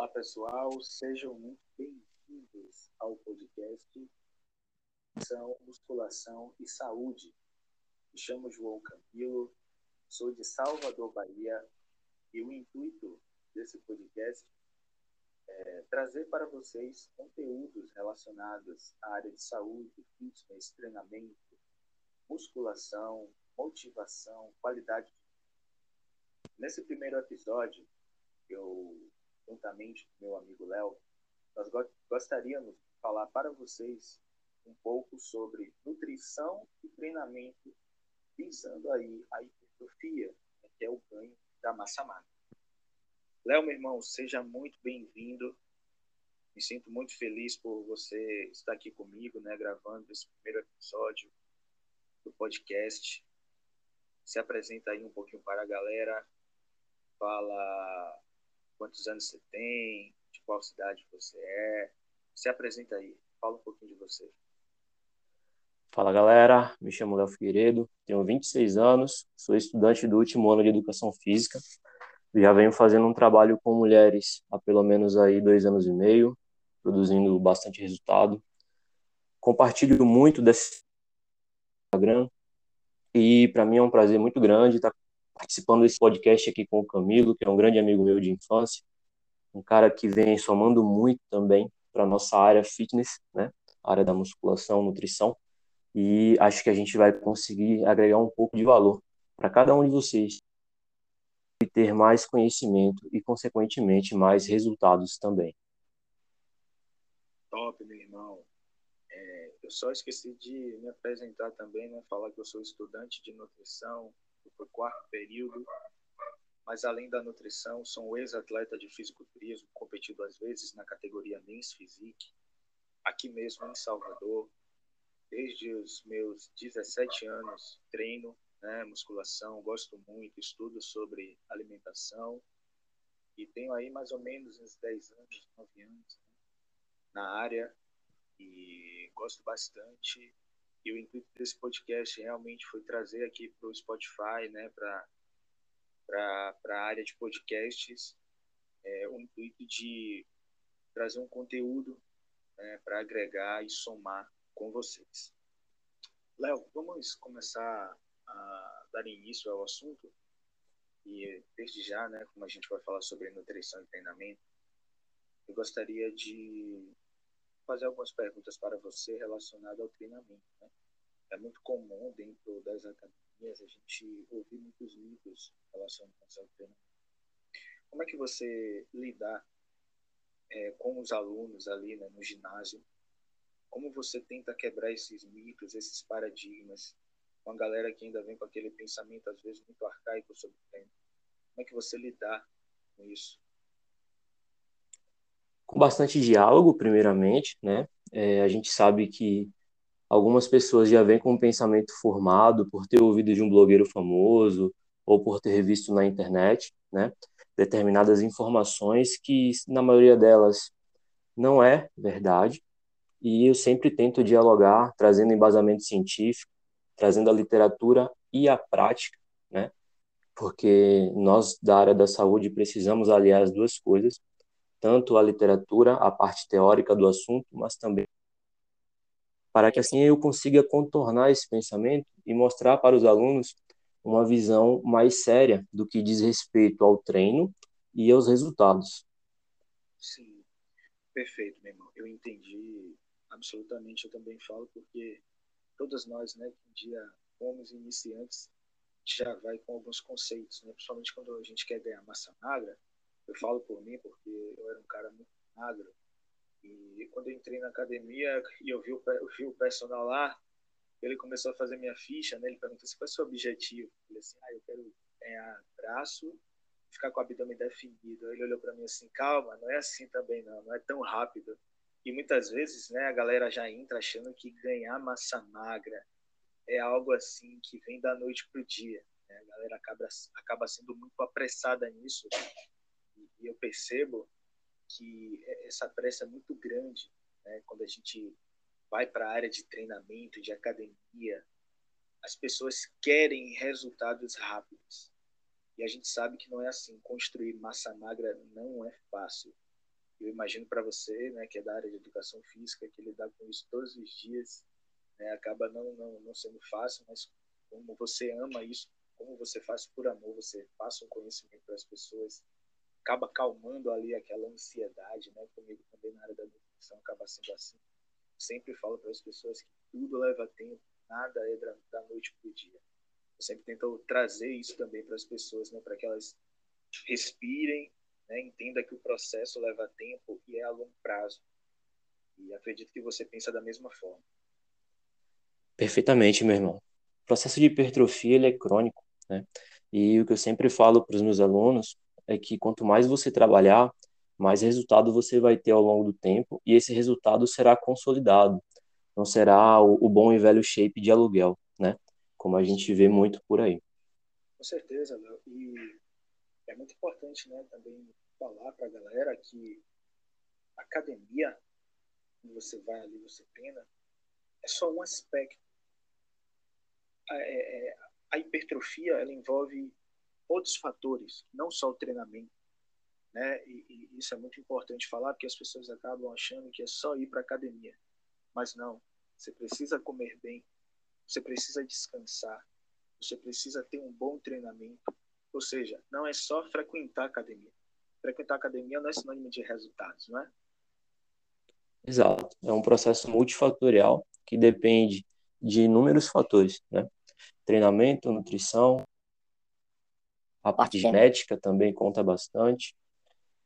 Olá, pessoal, sejam muito bem-vindos ao podcast São Musculação e Saúde. Me chamo João Camilo, sou de Salvador, Bahia, e o intuito desse podcast é trazer para vocês conteúdos relacionados à área de saúde, fitness, treinamento, musculação, motivação, qualidade. Nesse primeiro episódio, eu juntamente com meu amigo Léo, nós gostaríamos de falar para vocês um pouco sobre nutrição e treinamento, visando aí a hipertrofia, né, que é o ganho da massa magra. Léo, meu irmão, seja muito bem-vindo. Me sinto muito feliz por você estar aqui comigo, né, gravando esse primeiro episódio do podcast. Se apresenta aí um pouquinho para a galera, fala quantos anos você tem, de qual cidade você é. Se apresenta aí, fala um pouquinho de você. Fala galera, me chamo Léo Figueiredo, tenho 26 anos, sou estudante do último ano de Educação Física, já venho fazendo um trabalho com mulheres há pelo menos aí dois anos e meio, produzindo bastante resultado. Compartilho muito desse Instagram e para mim é um prazer muito grande estar participando desse podcast aqui com o Camilo, que é um grande amigo meu de infância, um cara que vem somando muito também para nossa área fitness, né? área da musculação, nutrição, e acho que a gente vai conseguir agregar um pouco de valor para cada um de vocês e ter mais conhecimento e, consequentemente, mais resultados também. Top, meu irmão. É, eu só esqueci de me apresentar também, né? Falar que eu sou estudante de nutrição, para o quarto período. Mas além da nutrição, sou ex-atleta de fisiculturismo, competido às vezes na categoria Men's Physique, aqui mesmo em Salvador. Desde os meus 17 anos treino né, musculação, gosto muito, estudo sobre alimentação e tenho aí mais ou menos uns 10 anos, 9 anos né, na área e gosto bastante e o intuito desse podcast realmente foi trazer aqui para o Spotify, né, para a área de podcasts, é, o intuito de trazer um conteúdo né, para agregar e somar com vocês. Léo, vamos começar a dar início ao assunto. E desde já, né, como a gente vai falar sobre nutrição e treinamento, eu gostaria de fazer algumas perguntas para você relacionadas ao treinamento. Né? É muito comum dentro das academias a gente ouvir muitos mitos relacionados ao treinamento. Como é que você lidar é, com os alunos ali né, no ginásio? Como você tenta quebrar esses mitos, esses paradigmas, com a galera que ainda vem com aquele pensamento às vezes muito arcaico sobre o treino? Como é que você lidar com isso? Com bastante diálogo, primeiramente, né? É, a gente sabe que algumas pessoas já vêm com um pensamento formado por ter ouvido de um blogueiro famoso ou por ter visto na internet, né? Determinadas informações que, na maioria delas, não é verdade. E eu sempre tento dialogar, trazendo embasamento científico, trazendo a literatura e a prática, né? Porque nós, da área da saúde, precisamos aliar as duas coisas tanto a literatura, a parte teórica do assunto, mas também para que assim eu consiga contornar esse pensamento e mostrar para os alunos uma visão mais séria do que diz respeito ao treino e aos resultados. Sim, perfeito, meu irmão. Eu entendi absolutamente. Eu também falo porque todas nós, né, que um dia fomos iniciantes, já vai com alguns conceitos, né? principalmente quando a gente quer ganhar massa magra, eu falo por mim porque eu era um cara muito magro. E quando eu entrei na academia e eu vi o, eu vi o personal lá, ele começou a fazer minha ficha, né? Ele perguntou assim, qual é o seu objetivo? Eu falei assim, ah, eu quero ganhar braço, ficar com o abdômen definido. Ele olhou para mim assim, calma, não é assim também não, não é tão rápido. E muitas vezes, né, a galera já entra achando que ganhar massa magra é algo assim que vem da noite pro dia. Né? A galera acaba, acaba sendo muito apressada nisso e eu percebo que essa pressa é muito grande né? quando a gente vai para a área de treinamento, de academia. As pessoas querem resultados rápidos. E a gente sabe que não é assim. Construir massa magra não é fácil. Eu imagino para você, né, que é da área de educação física, que lidar com isso todos os dias, né, acaba não, não, não sendo fácil, mas como você ama isso, como você faz por amor, você passa um conhecimento para as pessoas, acaba calmando ali aquela ansiedade, né? Comigo também na área da nutrição acaba sendo assim. Sempre falo para as pessoas que tudo leva tempo, nada é da noite para o dia. Eu sempre tento trazer isso também para as pessoas, né? Para que elas respirem, né? entenda que o processo leva tempo e é a longo prazo. E acredito que você pensa da mesma forma. Perfeitamente, meu irmão. O processo de hipertrofia ele é crônico, né? E o que eu sempre falo para os meus alunos é que quanto mais você trabalhar, mais resultado você vai ter ao longo do tempo e esse resultado será consolidado. Não será o, o bom e velho shape de aluguel, né? Como a gente vê muito por aí. Com certeza, Léo. E é muito importante, né, também falar para a galera que academia, quando você vai ali, você treina, é só um aspecto. A, é, é a hipertrofia, ela envolve outros fatores, não só o treinamento. Né? E, e, isso é muito importante falar, porque as pessoas acabam achando que é só ir para academia. Mas não, você precisa comer bem, você precisa descansar, você precisa ter um bom treinamento. Ou seja, não é só frequentar academia. Frequentar academia não é sinônimo de resultados, não é? Exato. É um processo multifatorial que depende de inúmeros fatores, né? Treinamento, nutrição, a parte genética também conta bastante.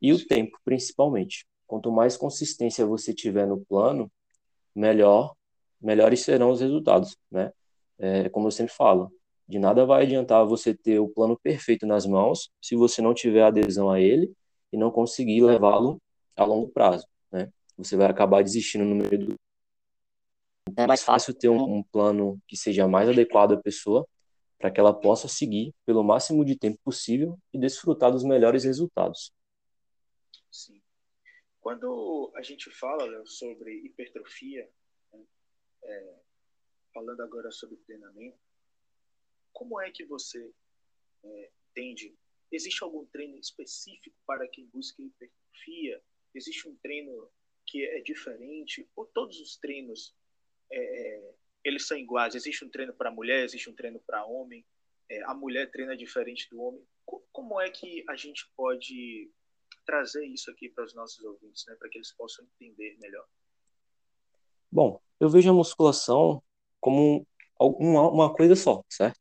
E o tempo, principalmente. Quanto mais consistência você tiver no plano, melhor, melhores serão os resultados, né? É, como eu sempre falo, de nada vai adiantar você ter o plano perfeito nas mãos se você não tiver adesão a ele e não conseguir levá-lo a longo prazo, né? Você vai acabar desistindo no meio do é mais fácil ter um, um plano que seja mais adequado à pessoa para que ela possa seguir pelo máximo de tempo possível e desfrutar dos melhores resultados. Sim. Quando a gente fala sobre hipertrofia, né, é, falando agora sobre treinamento, como é que você é, entende? Existe algum treino específico para quem busca hipertrofia? Existe um treino que é diferente? Ou todos os treinos é, é eles são iguais. Existe um treino para mulher, existe um treino para homem. É, a mulher treina diferente do homem. Como é que a gente pode trazer isso aqui para os nossos ouvintes, né, para que eles possam entender melhor? Bom, eu vejo a musculação como uma, uma coisa só, certo?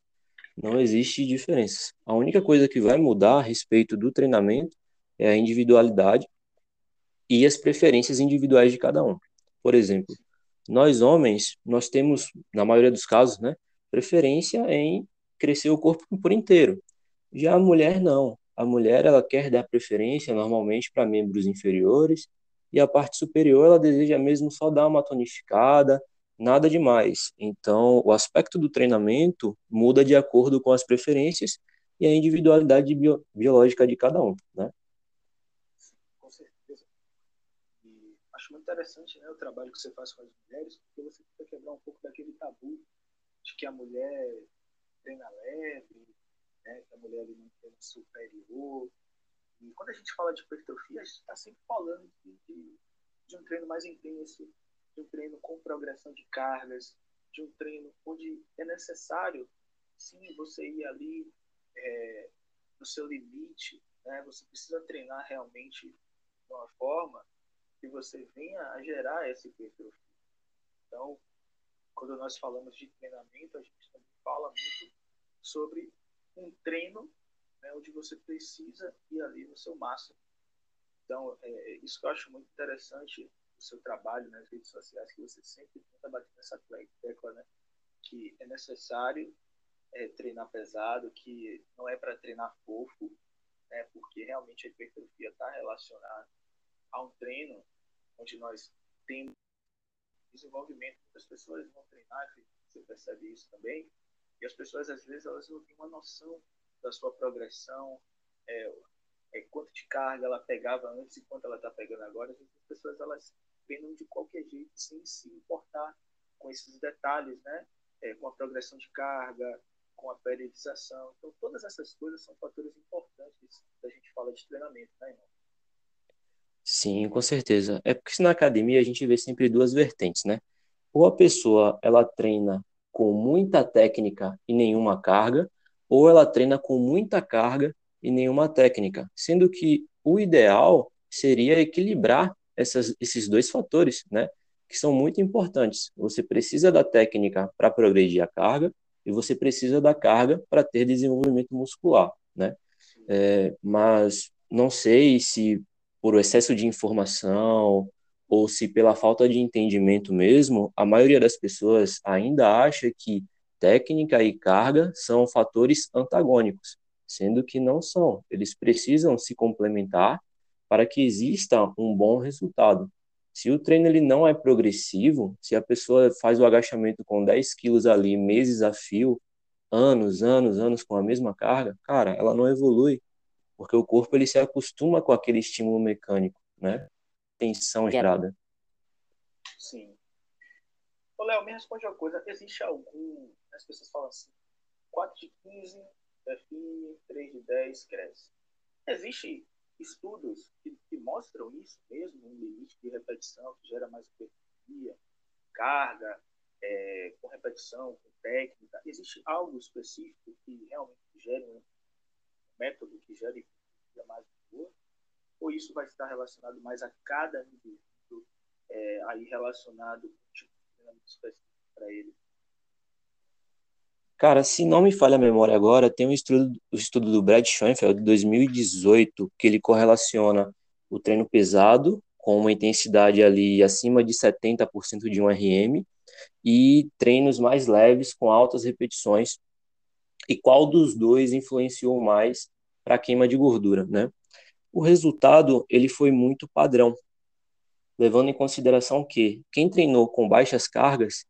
Não existe diferença. A única coisa que vai mudar a respeito do treinamento é a individualidade e as preferências individuais de cada um. Por exemplo, nós homens, nós temos, na maioria dos casos, né, preferência em crescer o corpo por inteiro. Já a mulher não. A mulher ela quer dar preferência normalmente para membros inferiores e a parte superior ela deseja mesmo só dar uma tonificada, nada demais. Então, o aspecto do treinamento muda de acordo com as preferências e a individualidade bio, biológica de cada um, né? acho muito interessante né, o trabalho que você faz com as mulheres, porque você tenta quebrar um pouco daquele tabu de que a mulher treina leve, né, que a mulher não treina superior. E quando a gente fala de hipertrofia, a gente está sempre falando de, de, de um treino mais intenso, de um treino com progressão de cargas, de um treino onde é necessário, sim, você ir ali é, no seu limite, né? Você precisa treinar realmente de uma forma que você venha a gerar essa hipertrofia. Então, quando nós falamos de treinamento, a gente também fala muito sobre um treino né, onde você precisa ir ali no seu máximo. Então, é, é isso que eu acho muito interessante do seu trabalho nas redes sociais, que você sempre tenta bater nessa tecla, né, que é necessário é, treinar pesado, que não é para treinar fofo, né, porque realmente a hipertrofia está relacionada a um treino onde nós temos desenvolvimento. As pessoas vão treinar, você percebe isso também, e as pessoas, às vezes, elas não têm uma noção da sua progressão, é, é, quanto de carga ela pegava antes e quanto ela está pegando agora. As pessoas, elas treinam de qualquer jeito, sem se importar com esses detalhes, né? É, com a progressão de carga, com a periodização. Então, todas essas coisas são fatores importantes da gente fala de treinamento, né, irmão? Sim, com certeza. É porque na academia a gente vê sempre duas vertentes, né? Ou a pessoa ela treina com muita técnica e nenhuma carga, ou ela treina com muita carga e nenhuma técnica, sendo que o ideal seria equilibrar essas, esses dois fatores, né? Que são muito importantes. Você precisa da técnica para progredir a carga e você precisa da carga para ter desenvolvimento muscular, né? É, mas não sei se por excesso de informação ou se pela falta de entendimento mesmo, a maioria das pessoas ainda acha que técnica e carga são fatores antagônicos, sendo que não são. Eles precisam se complementar para que exista um bom resultado. Se o treino ele não é progressivo, se a pessoa faz o agachamento com 10 quilos ali, meses a fio, anos, anos, anos com a mesma carga, cara, ela não evolui, porque o corpo ele se acostuma com aquele estímulo mecânico, né? Tensão gerada. Sim. Ô, Léo, me responde uma coisa. Existe algum. As pessoas falam assim: 4 de 15 define, 3 de 10 cresce. Existe estudos que, que, mostram isso mesmo, um limite de repetição que gera mais hipertrofia, carga, é, com repetição, com técnica. Existe algo específico que realmente gere um método que hipertrofia mais boa? Ou isso vai estar relacionado mais a cada indivíduo, é, aí relacionado com tipo de para ele? Cara, se não me falha a memória agora, tem um estudo, o estudo do Brad Schoenfeld de 2018 que ele correlaciona o treino pesado com uma intensidade ali acima de 70% de um RM e treinos mais leves com altas repetições e qual dos dois influenciou mais para a queima de gordura, né? O resultado ele foi muito padrão, levando em consideração que quem treinou com baixas cargas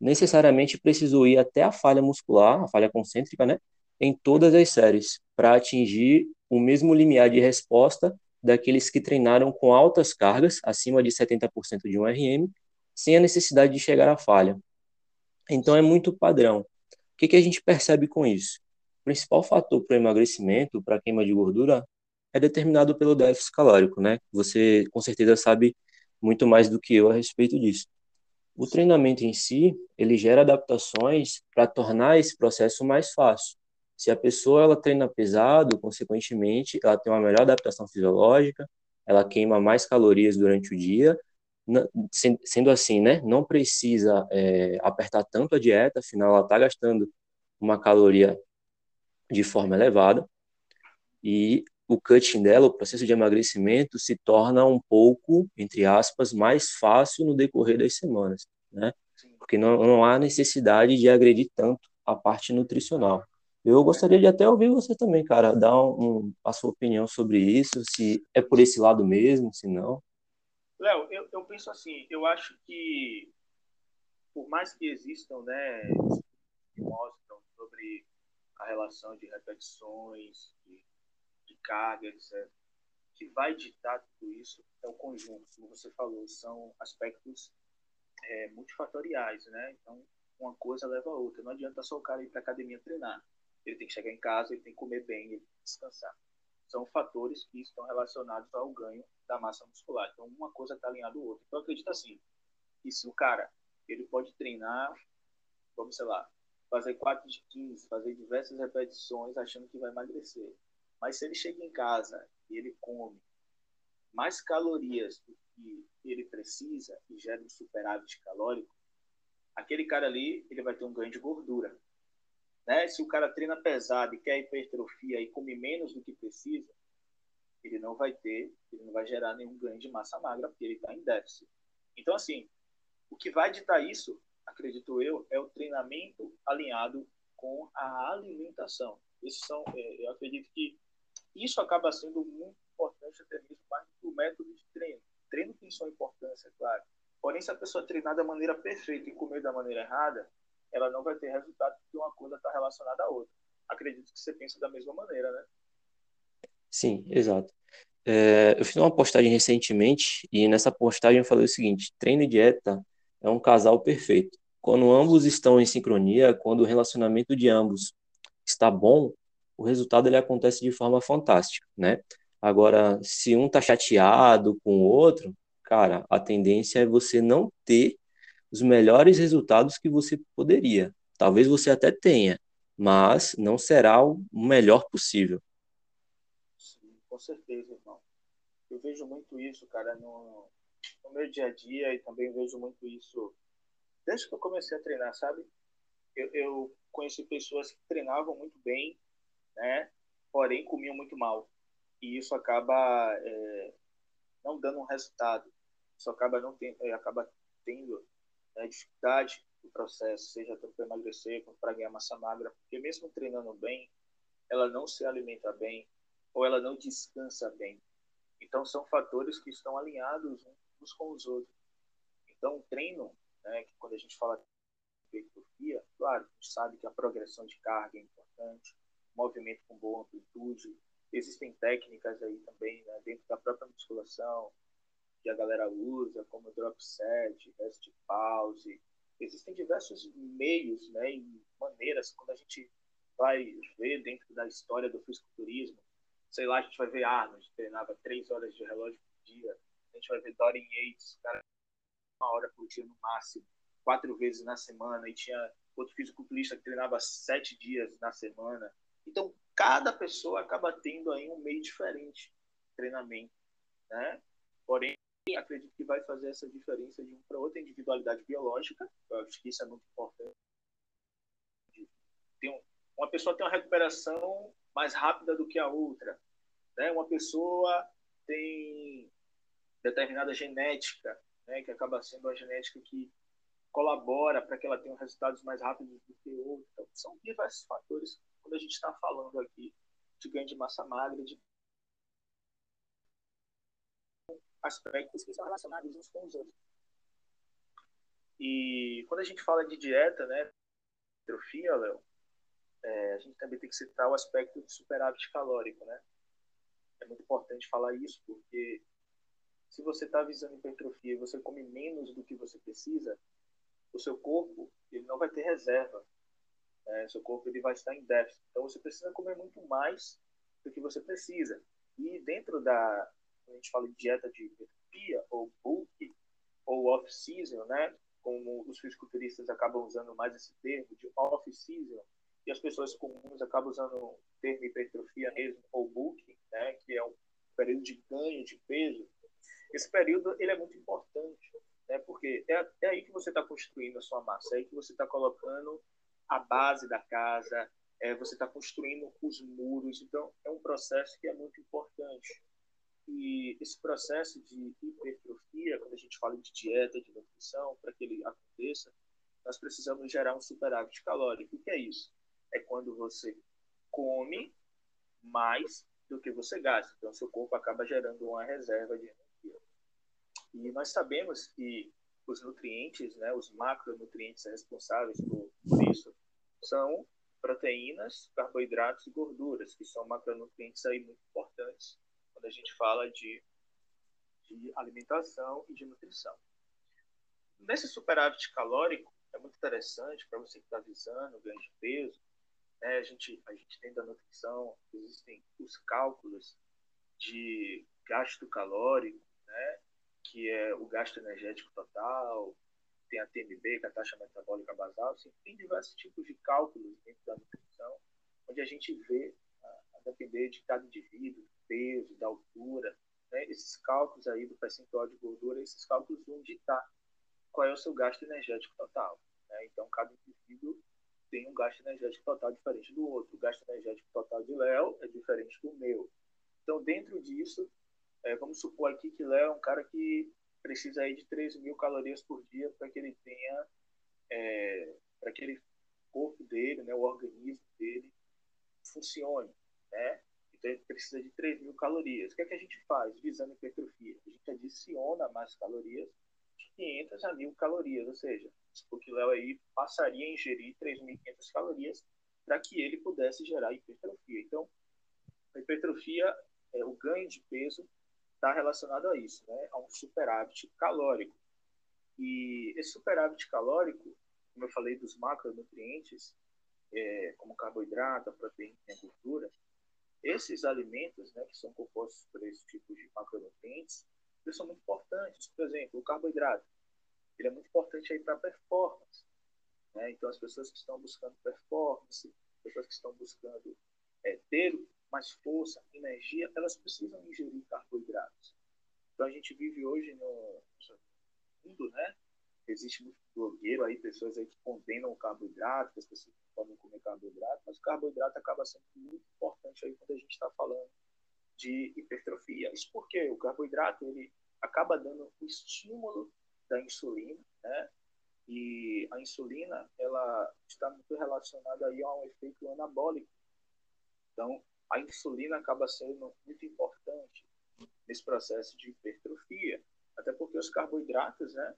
necessariamente precisou ir até a falha muscular, a falha concêntrica, né, em todas as séries, para atingir o mesmo limiar de resposta daqueles que treinaram com altas cargas, acima de 70% de um RM, sem a necessidade de chegar à falha. Então é muito padrão. O que, que a gente percebe com isso? O principal fator para o emagrecimento, para a queima de gordura, é determinado pelo déficit calórico, né? Você com certeza sabe muito mais do que eu a respeito disso. O treinamento em si, ele gera adaptações para tornar esse processo mais fácil. Se a pessoa ela treina pesado, consequentemente, ela tem uma melhor adaptação fisiológica, ela queima mais calorias durante o dia, sendo assim, né, não precisa é, apertar tanto a dieta, afinal ela está gastando uma caloria de forma elevada, e o cutting dela, o processo de emagrecimento, se torna um pouco, entre aspas, mais fácil no decorrer das semanas, né? Porque não, não há necessidade de agredir tanto a parte nutricional. Eu gostaria de até ouvir você também, cara, dar um, um, a sua opinião sobre isso, se é por esse lado mesmo, se não. Léo, eu, eu penso assim, eu acho que por mais que existam, né, que mostram sobre a relação de repetições, de de carga, etc. Que vai ditar tudo isso é o conjunto, como você falou, são aspectos é, multifatoriais, né? Então, uma coisa leva a outra. Não adianta só o cara ir para academia treinar. Ele tem que chegar em casa, ele tem que comer bem, ele tem que descansar. São fatores que estão relacionados ao ganho da massa muscular. Então, uma coisa está alinhada ao outro. Então, acredito assim, que se o cara ele pode treinar, vamos, sei lá, fazer 4 de 15, fazer diversas repetições achando que vai emagrecer. Mas se ele chega em casa e ele come mais calorias do que ele precisa e gera um superávit calórico, aquele cara ali ele vai ter um ganho de gordura. Né? Se o cara treina pesado e quer hipertrofia e come menos do que precisa, ele não vai ter, ele não vai gerar nenhum ganho de massa magra porque ele está em déficit. Então, assim, o que vai ditar isso, acredito eu, é o treinamento alinhado com a alimentação. Esses são, é, eu acredito que isso acaba sendo muito importante até mesmo mais do método de treino. Treino tem sua importância, claro. Porém, se a pessoa treinar da maneira perfeita e comer da maneira errada, ela não vai ter resultado porque uma coisa está relacionada à outra. Acredito que você pensa da mesma maneira, né? Sim, exato. É, eu fiz uma postagem recentemente e nessa postagem eu falei o seguinte: treino e dieta é um casal perfeito. Quando ambos estão em sincronia, quando o relacionamento de ambos está bom, o resultado ele acontece de forma fantástica, né? Agora, se um tá chateado com o outro, cara, a tendência é você não ter os melhores resultados que você poderia. Talvez você até tenha, mas não será o melhor possível. Com certeza, irmão. Eu vejo muito isso, cara, no, no meu dia a dia e também vejo muito isso desde que eu comecei a treinar, sabe? Eu, eu conheci pessoas que treinavam muito bem, né? Porém comiam muito mal e isso acaba é, não dando um resultado. Isso acaba não tendo, é, acaba tendo né, dificuldade no processo, seja tanto para emagrecer quanto para ganhar massa magra, porque mesmo treinando bem, ela não se alimenta bem ou ela não descansa bem. Então são fatores que estão alinhados uns com os outros. Então o treino, né, que quando a gente fala de hipertrofia, claro, a gente sabe que a progressão de carga é importante, movimento com boa amplitude, existem técnicas aí também né, dentro da própria musculação que a galera usa, como drop set, rest pause. Existem diversos meios né, e maneiras quando a gente vai ver dentro da história do fisiculturismo. Sei lá, a gente vai ver Arnold, treinava três horas de relógio por dia. A gente vai ver Dorian Yates, cara, uma hora por dia no máximo, quatro vezes na semana. E tinha outro fisiculturista que treinava sete dias na semana. Então, cada pessoa acaba tendo aí um meio diferente de treinamento, né? Porém, acredito que vai fazer essa diferença de um para outro, individualidade biológica, eu acho que isso é muito importante. Tem um, uma pessoa tem uma recuperação mais rápida do que a outra, né? Uma pessoa tem determinada genética, né, que acaba sendo a genética que colabora para que ela tenha resultados mais rápidos do que outra. Então, são diversos fatores quando a gente está falando aqui de ganho de massa magra, de aspectos que são relacionados uns com os outros. E quando a gente fala de dieta, né, hipertrofia, Léo, é, a gente também tem que citar o aspecto do superávit calórico, né? É muito importante falar isso, porque se você está visando hipertrofia e você come menos do que você precisa, o seu corpo ele não vai ter reserva é, seu corpo ele vai estar em déficit. Então você precisa comer muito mais do que você precisa. E dentro da, a gente fala de dieta de hipertrofia ou bulk ou off-season, né? Como os fisiculturistas acabam usando mais esse termo de off-season e as pessoas comuns acabam usando o termo hipertrofia mesmo ou bulk, né? Que é um período de ganho de peso. Esse período ele é muito importante, né? Porque é, é aí que você está construindo a sua massa, é aí que você está colocando a base da casa, é, você está construindo os muros. Então, é um processo que é muito importante. E esse processo de hipertrofia, quando a gente fala de dieta, de nutrição, para que ele aconteça, nós precisamos gerar um superávit calórico. O que é isso? É quando você come mais do que você gasta. Então, seu corpo acaba gerando uma reserva de energia. E nós sabemos que os nutrientes, né, os macronutrientes responsáveis por, por isso, são proteínas, carboidratos e gorduras, que são macronutrientes aí muito importantes quando a gente fala de, de alimentação e de nutrição. Nesse superávit calórico, é muito interessante para você que está visando ganho de peso, né, a, gente, a gente tem da nutrição, existem os cálculos de gasto calórico, né, que é o gasto energético total, tem a TMB, que é a taxa metabólica basal, assim, tem diversos tipos de cálculos dentro da nutrição, onde a gente vê, a, depender de cada indivíduo, do peso, da altura, né, esses cálculos aí do percentual de gordura, esses cálculos vão ditar qual é o seu gasto energético total. Né? Então, cada indivíduo tem um gasto energético total diferente do outro. O gasto energético total de Léo é diferente do meu. Então, dentro disso, é, vamos supor aqui que Léo é um cara que precisa aí de 3 mil calorias por dia para que ele tenha, é, para que ele corpo dele, né, o organismo dele funcione, né? Então ele precisa de 3 mil calorias. O que é que a gente faz visando hipertrofia? A gente adiciona mais calorias de 500 a 1000 calorias, ou seja, o que Léo aí passaria a ingerir 3.500 calorias para que ele pudesse gerar hipertrofia. Então, a hipertrofia é o ganho de peso está relacionado a isso, né? a um superávit calórico. E esse superávit calórico, como eu falei dos macronutrientes, é, como carboidrato, proteína e gordura, esses alimentos, né, que são compostos por esses tipos de macronutrientes, eles são muito importantes. Por exemplo, o carboidrato, ele é muito importante aí para performance. Né? Então, as pessoas que estão buscando performance, pessoas que estão buscando é, ter mais força, energia, elas precisam ingerir carboidratos. Então, a gente vive hoje no mundo, né? Existe muito blogueiro aí, pessoas aí que condenam o carboidrato, que as pessoas não podem comer carboidrato, mas o carboidrato acaba sendo muito importante aí quando a gente está falando de hipertrofia. Isso porque o carboidrato ele acaba dando o estímulo da insulina, né? E a insulina ela está muito relacionada aí a um efeito anabólico. Então, a insulina acaba sendo muito importante nesse processo de hipertrofia, até porque os carboidratos, né,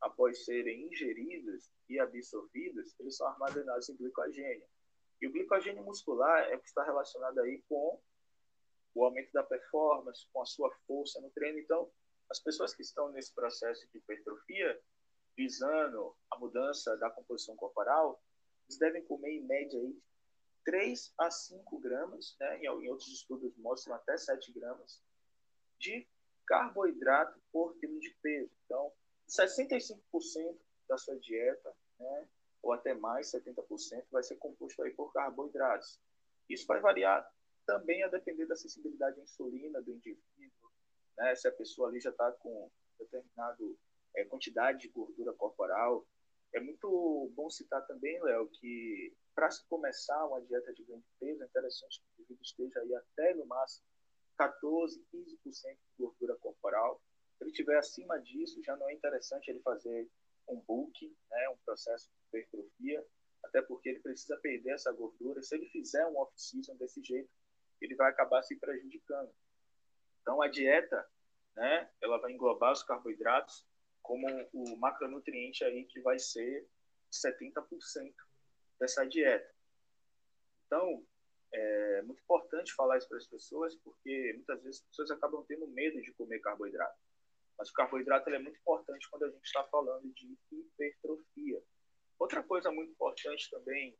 após serem ingeridos e absorvidos, eles são armazenados em glicogênio. E o glicogênio muscular é o que está relacionado aí com o aumento da performance, com a sua força no treino. Então, as pessoas que estão nesse processo de hipertrofia, visando a mudança da composição corporal, eles devem comer em média aí 3 a 5 gramas, né? em, outros estudos mostram até 7 gramas, de carboidrato por quilo de peso. Então, 65% da sua dieta, né, ou até mais, 70%, vai ser composto aí por carboidratos. Isso vai variar também a depender da sensibilidade à insulina do indivíduo, né, se a pessoa ali já está com determinada é, quantidade de gordura corporal. É muito bom citar também, Léo, que para se começar uma dieta de ganho de peso, é interessante que o indivíduo esteja aí até no máximo 14, 15% de gordura corporal. Se ele estiver acima disso, já não é interessante ele fazer um bulk, né, um processo de hipertrofia, até porque ele precisa perder essa gordura. Se ele fizer um off-season desse jeito, ele vai acabar se prejudicando. Então, a dieta, né, ela vai englobar os carboidratos como o macronutriente aí que vai ser 70% dessa dieta. Então, é muito importante falar isso para as pessoas, porque muitas vezes as pessoas acabam tendo medo de comer carboidrato. Mas o carboidrato é muito importante quando a gente está falando de hipertrofia. Outra coisa muito importante também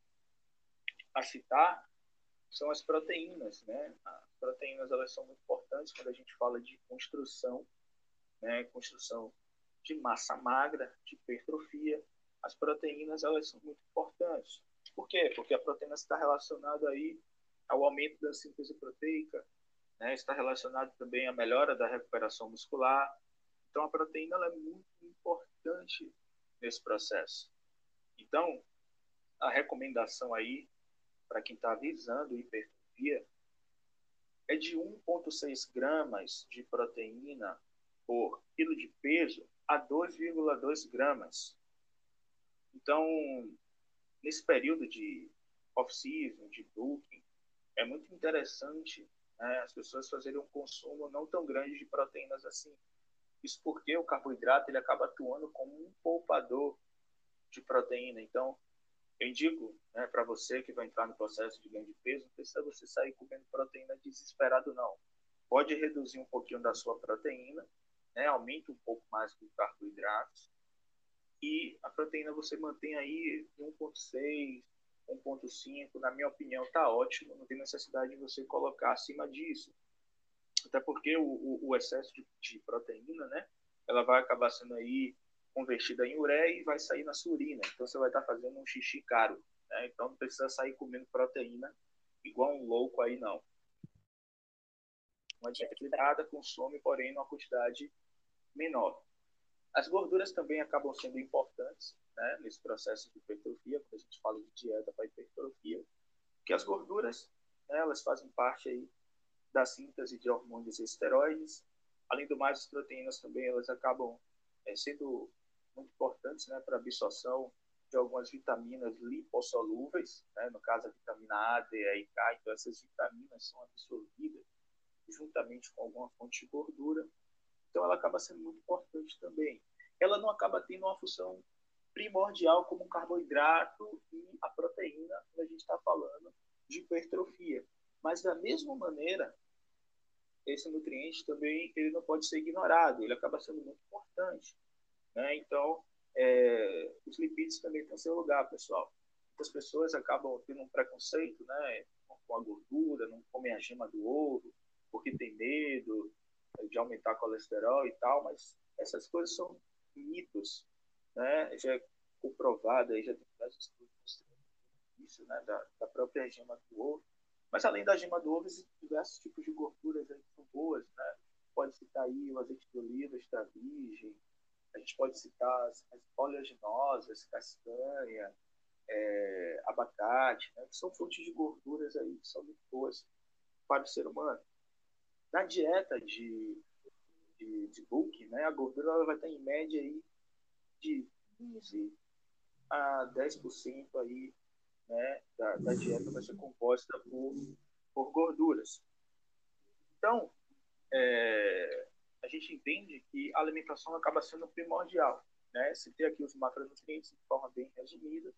a citar são as proteínas, né? As proteínas elas são muito importantes quando a gente fala de construção, né? Construção de massa magra, de hipertrofia. As proteínas elas são muito importantes. Por quê? Porque a proteína está relacionada aí ao aumento da síntese proteica, né? está relacionado também à melhora da recuperação muscular. Então, a proteína é muito importante nesse processo. Então, a recomendação aí para quem está visando hipertrofia é de 1,6 gramas de proteína por quilo de peso a 2,2 gramas. Então, nesse período de off-season, de booking, é muito interessante né, as pessoas fazerem um consumo não tão grande de proteínas assim. Isso porque o carboidrato ele acaba atuando como um poupador de proteína. Então, eu indico né, para você que vai entrar no processo de ganho de peso, não precisa você sair comendo proteína desesperado, não. Pode reduzir um pouquinho da sua proteína, né, aumenta um pouco mais os carboidratos, e a proteína você mantém aí 1,6, 1.5, na minha opinião, está ótimo, não tem necessidade de você colocar acima disso. Até porque o, o, o excesso de, de, proteína, né, ela vai acabar sendo aí convertida em ureia e vai sair na sua urina. Então você vai estar tá fazendo um xixi caro. Né? Então não precisa sair comendo proteína igual um louco aí, não. Uma dieta equilibrada consome, porém, uma quantidade menor. As gorduras também acabam sendo importantes né, nesse processo de hipertrofia, quando a gente fala de dieta para hipertrofia, que as gorduras né, elas fazem parte aí da síntese de hormônios e esteroides. Além do mais, as proteínas também elas acabam é, sendo muito importantes né, para a absorção de algumas vitaminas lipossolúveis, né, no caso a vitamina A, D, E e K. Então, essas vitaminas são absorvidas juntamente com alguma fonte de gordura. Então, ela acaba sendo muito importante também. Ela não acaba tendo uma função primordial como o carboidrato e a proteína quando a gente está falando de hipertrofia. Mas da mesma maneira, esse nutriente também ele não pode ser ignorado, ele acaba sendo muito importante. Né? Então, é, os lipídios também têm seu lugar, pessoal. Muitas pessoas acabam tendo um preconceito né, com a gordura, não comem a gema do ovo, porque tem medo de aumentar colesterol e tal, mas essas coisas são mitos, né? Já é comprovado, aí já tem vários estudos isso, né? Da, da própria gema do ovo. Mas além da gema do ovo, existem diversos tipos de gorduras aí que são boas, né? Pode citar aí o azeite de oliva extra virgem, a gente pode citar as, as oleaginosas, castanha, é, abacate, né? que são fontes de gorduras aí que são muito boas para o ser humano. Na dieta de, de, de né, a gordura ela vai estar em média aí de 15 a 10% aí, né, da, da dieta vai ser composta por, por gorduras. Então, é, a gente entende que a alimentação acaba sendo primordial. Né? Tem aqui os macronutrientes de forma bem resumida.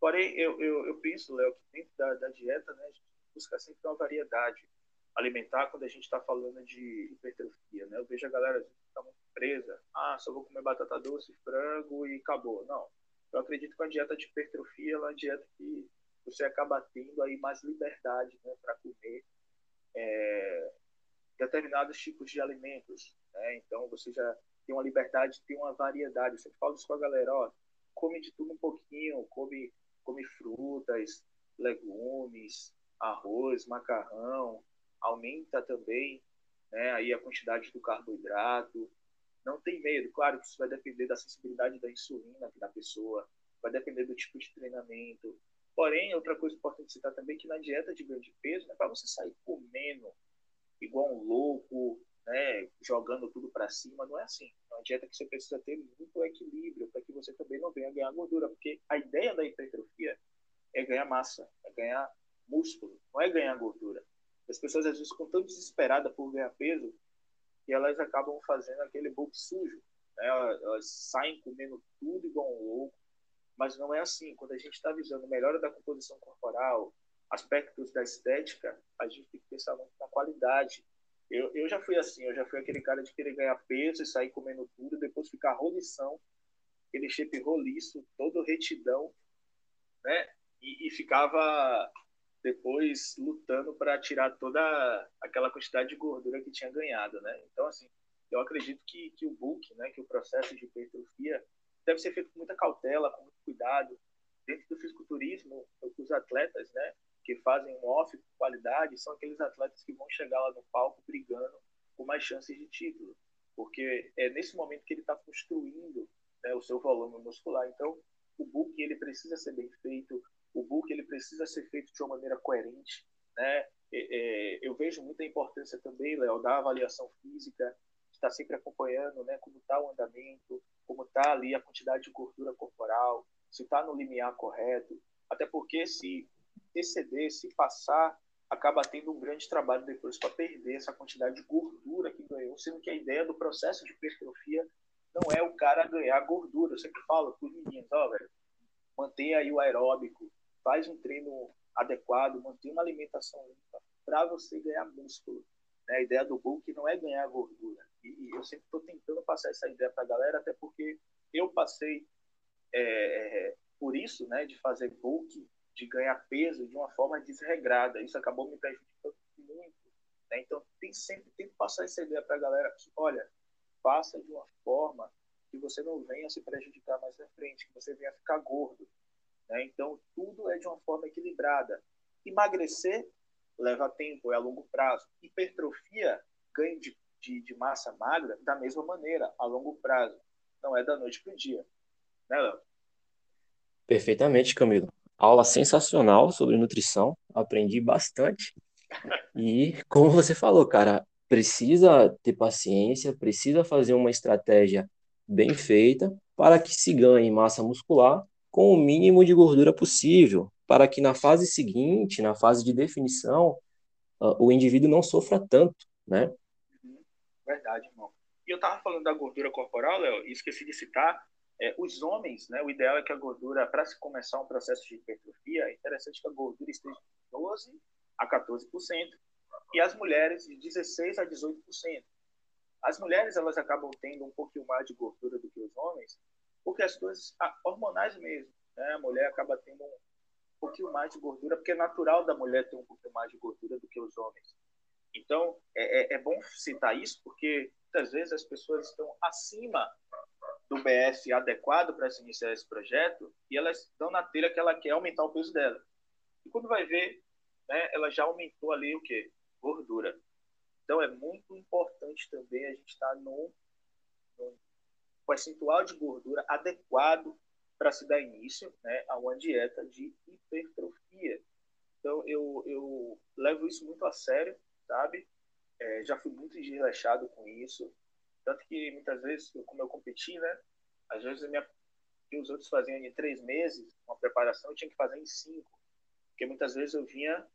Porém, eu, eu, eu penso, Léo, que dentro da, da dieta, né, a gente busca sempre uma variedade alimentar quando a gente está falando de hipertrofia. Né? Eu vejo a galera está muito presa. Ah, só vou comer batata doce, frango e acabou. Não. Eu acredito que a dieta de hipertrofia é uma dieta que você acaba tendo aí mais liberdade né, para comer é, determinados tipos de alimentos. Né? Então, você já tem uma liberdade de ter uma variedade. Eu sempre falo isso com a galera, ó, come de tudo um pouquinho, come, come frutas, legumes, arroz, macarrão, aumenta também né, aí a quantidade do carboidrato. Não tem medo, claro que isso vai depender da sensibilidade da insulina da pessoa, vai depender do tipo de treinamento. Porém, outra coisa importante citar também é que na dieta de ganho de peso, é para você sair comendo igual um louco, né, jogando tudo para cima, não é assim. É uma dieta que você precisa ter muito equilíbrio para que você também não venha ganhar gordura, porque a ideia da hipertrofia é ganhar massa, é ganhar músculo, não é ganhar gordura. As pessoas às vezes ficam tão desesperadas por ganhar peso que elas acabam fazendo aquele bulk sujo. Né? Elas saem comendo tudo igual um louco, mas não é assim. Quando a gente está visando melhora da composição corporal, aspectos da estética, a gente tem que pensar muito na qualidade. Eu, eu já fui assim, eu já fui aquele cara de querer ganhar peso e sair comendo tudo, depois ficar rolição, aquele shape roliço, todo retidão, né? E, e ficava depois lutando para tirar toda aquela quantidade de gordura que tinha ganhado, né? Então, assim, eu acredito que, que o bulk, né, que o processo de hipertrofia deve ser feito com muita cautela, com muito cuidado. Dentro do fisiculturismo, os atletas, né, que fazem um off com qualidade são aqueles atletas que vão chegar lá no palco brigando com mais chances de título, porque é nesse momento que ele está construindo né, o seu volume muscular. Então, o book ele precisa ser bem feito, o book ele precisa ser feito de uma maneira coerente, né? É, eu vejo muita importância também, Léo, da avaliação física, estar sempre acompanhando, né, como está o andamento, como está ali a quantidade de gordura corporal, se está no limiar correto, até porque se exceder, se passar, acaba tendo um grande trabalho depois para perder essa quantidade de gordura que ganhou, sendo que a ideia do processo de hipertrofia não é o cara ganhar gordura. Eu sempre falo para os meninos, ó, velho, mantenha aí o aeróbico, faz um treino adequado, mantenha uma alimentação limpa para você ganhar músculo. Né? A ideia do bulk não é ganhar gordura. E, eu sempre estou tentando passar essa ideia para a galera, até porque eu passei é, por isso, né, de fazer bulk de ganhar peso de uma forma desregrada. Isso acabou me prejudicando muito. Né? Então, tem sempre tem que passar essa ideia para a galera que, olha, faça de uma forma que você não venha se prejudicar mais na frente, que você venha ficar gordo. Né? Então, tudo é de uma forma equilibrada. Emagrecer leva tempo, é a longo prazo. Hipertrofia, ganho de, de, de massa magra, da mesma maneira, a longo prazo. Não é da noite para o dia. Né, Léo? Perfeitamente, Camilo aula sensacional sobre nutrição, aprendi bastante. E como você falou, cara, precisa ter paciência, precisa fazer uma estratégia bem feita para que se ganhe massa muscular com o mínimo de gordura possível, para que na fase seguinte, na fase de definição, uh, o indivíduo não sofra tanto, né? Verdade, irmão. E eu tava falando da gordura corporal, Léo, e esqueci de citar, é, os homens, né, o ideal é que a gordura, para se começar um processo de hipertrofia, é interessante que a gordura esteja de 12% a 14%, e as mulheres de 16% a 18%. As mulheres elas acabam tendo um pouquinho mais de gordura do que os homens, porque as coisas hormonais mesmo. Né? A mulher acaba tendo um, pouquinho mais de gordura, porque é natural da mulher ter um pouquinho mais de gordura do que os homens. Então, é, é, é bom citar isso, porque muitas vezes as pessoas estão acima do BF adequado para se iniciar esse projeto e elas estão na telha que ela quer aumentar o peso dela. E quando vai ver, né, ela já aumentou ali o quê? Gordura. Então, é muito importante também a gente estar no, no percentual de gordura adequado para se dar início né, a uma dieta de hipertrofia. Então, eu, eu levo isso muito a sério, sabe? É, já fui muito desleixado com isso. Tanto que muitas vezes, como eu competi, né? Às vezes minha, os outros faziam em três meses, uma preparação, eu tinha que fazer em cinco. Porque muitas vezes eu vinha